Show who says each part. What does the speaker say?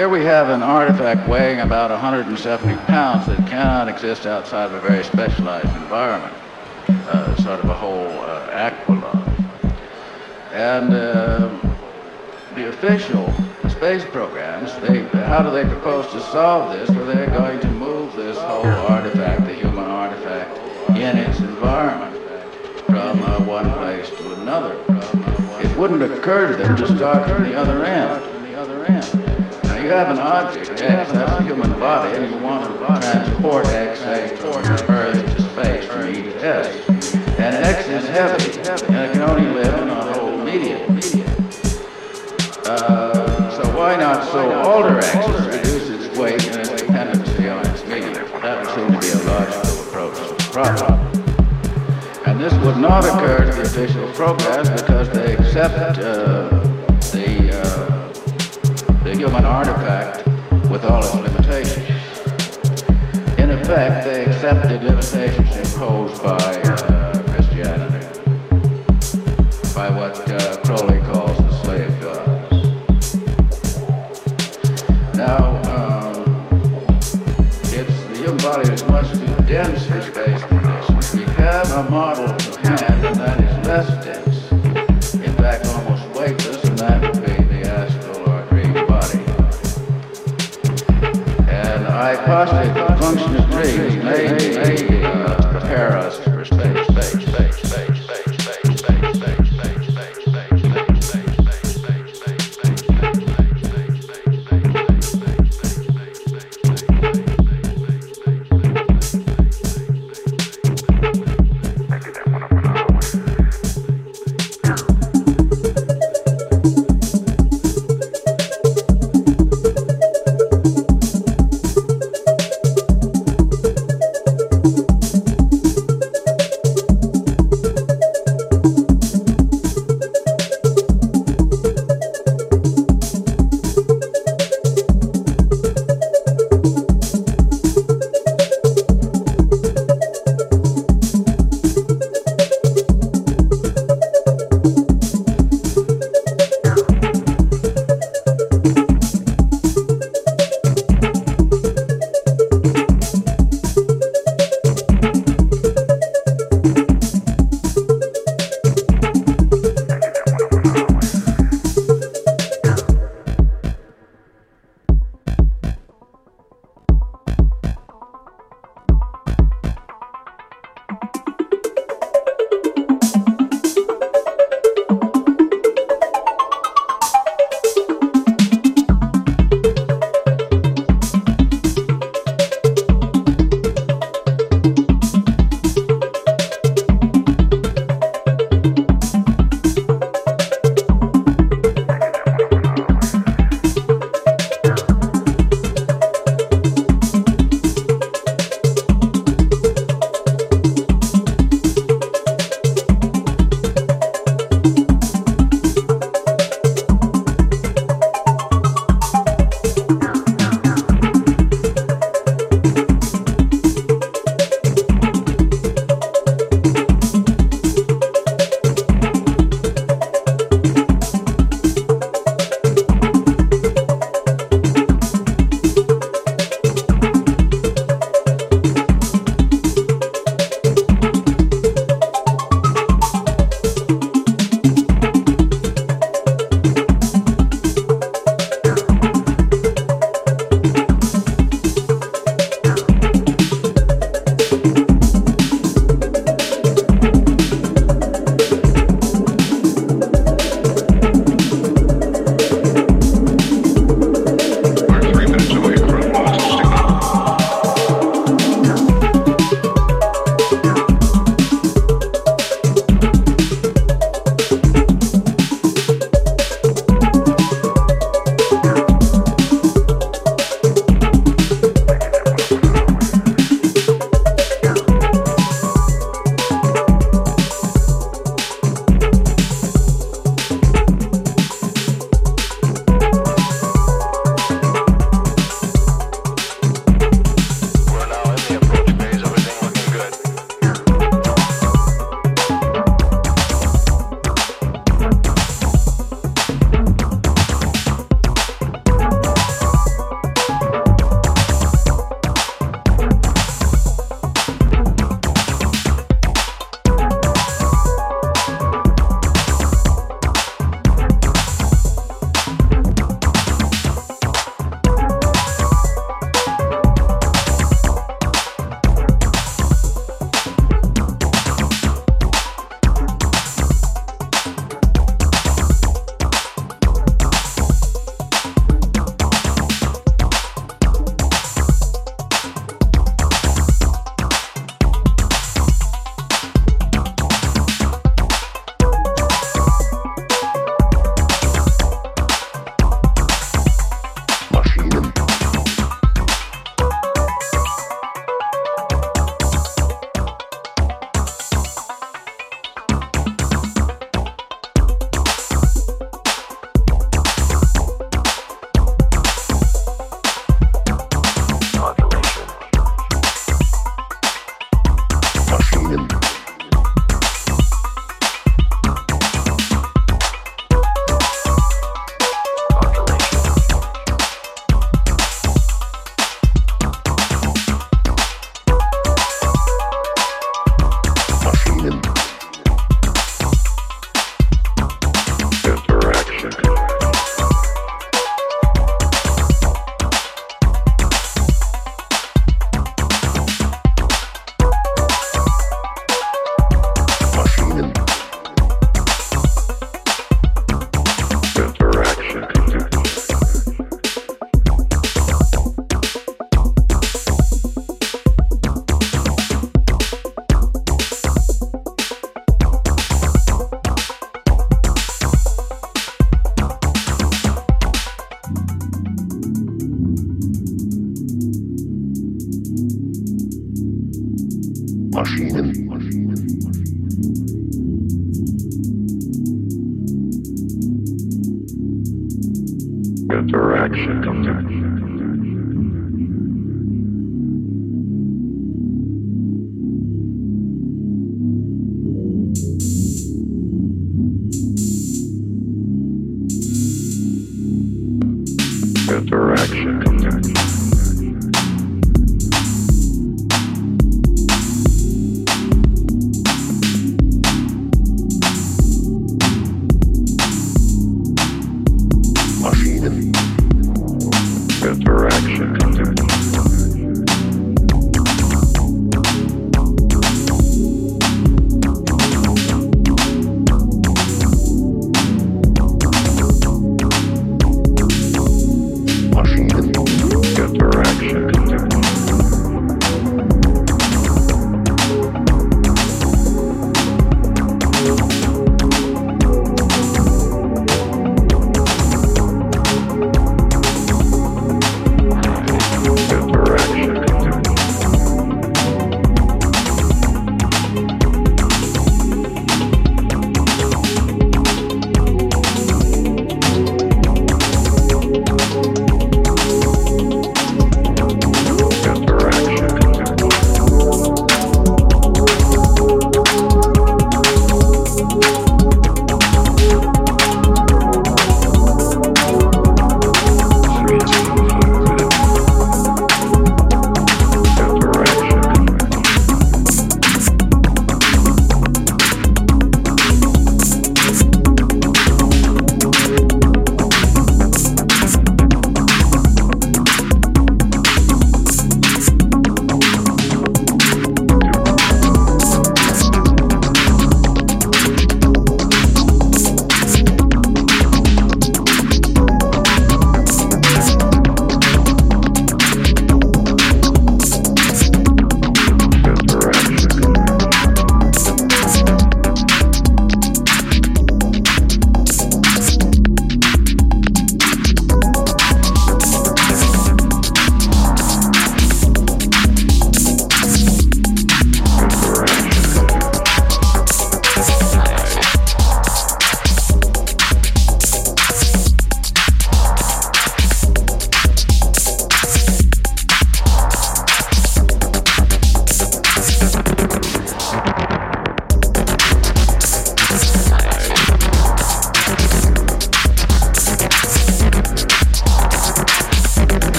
Speaker 1: Here we have an artifact weighing about 170 pounds that cannot exist outside of a very specialized environment, uh, sort of a whole uh, aqualung. And uh, the official space programs, they, how do they propose to solve this? Well, they're going to whole artifact, the human artifact, in its environment from uh, one place to another. It wouldn't occur to them to start from the other end. Now you have an object, X, that's a human body, and you want to transport X, say, from Earth to space from E to S. And X is heavy, and it can only live in a whole medium. Uh, so why not so alter X problem. And this would not occur to the official programs because they accept uh, the, uh, the human artifact with all its limitations. In effect, they accept the limitations imposed by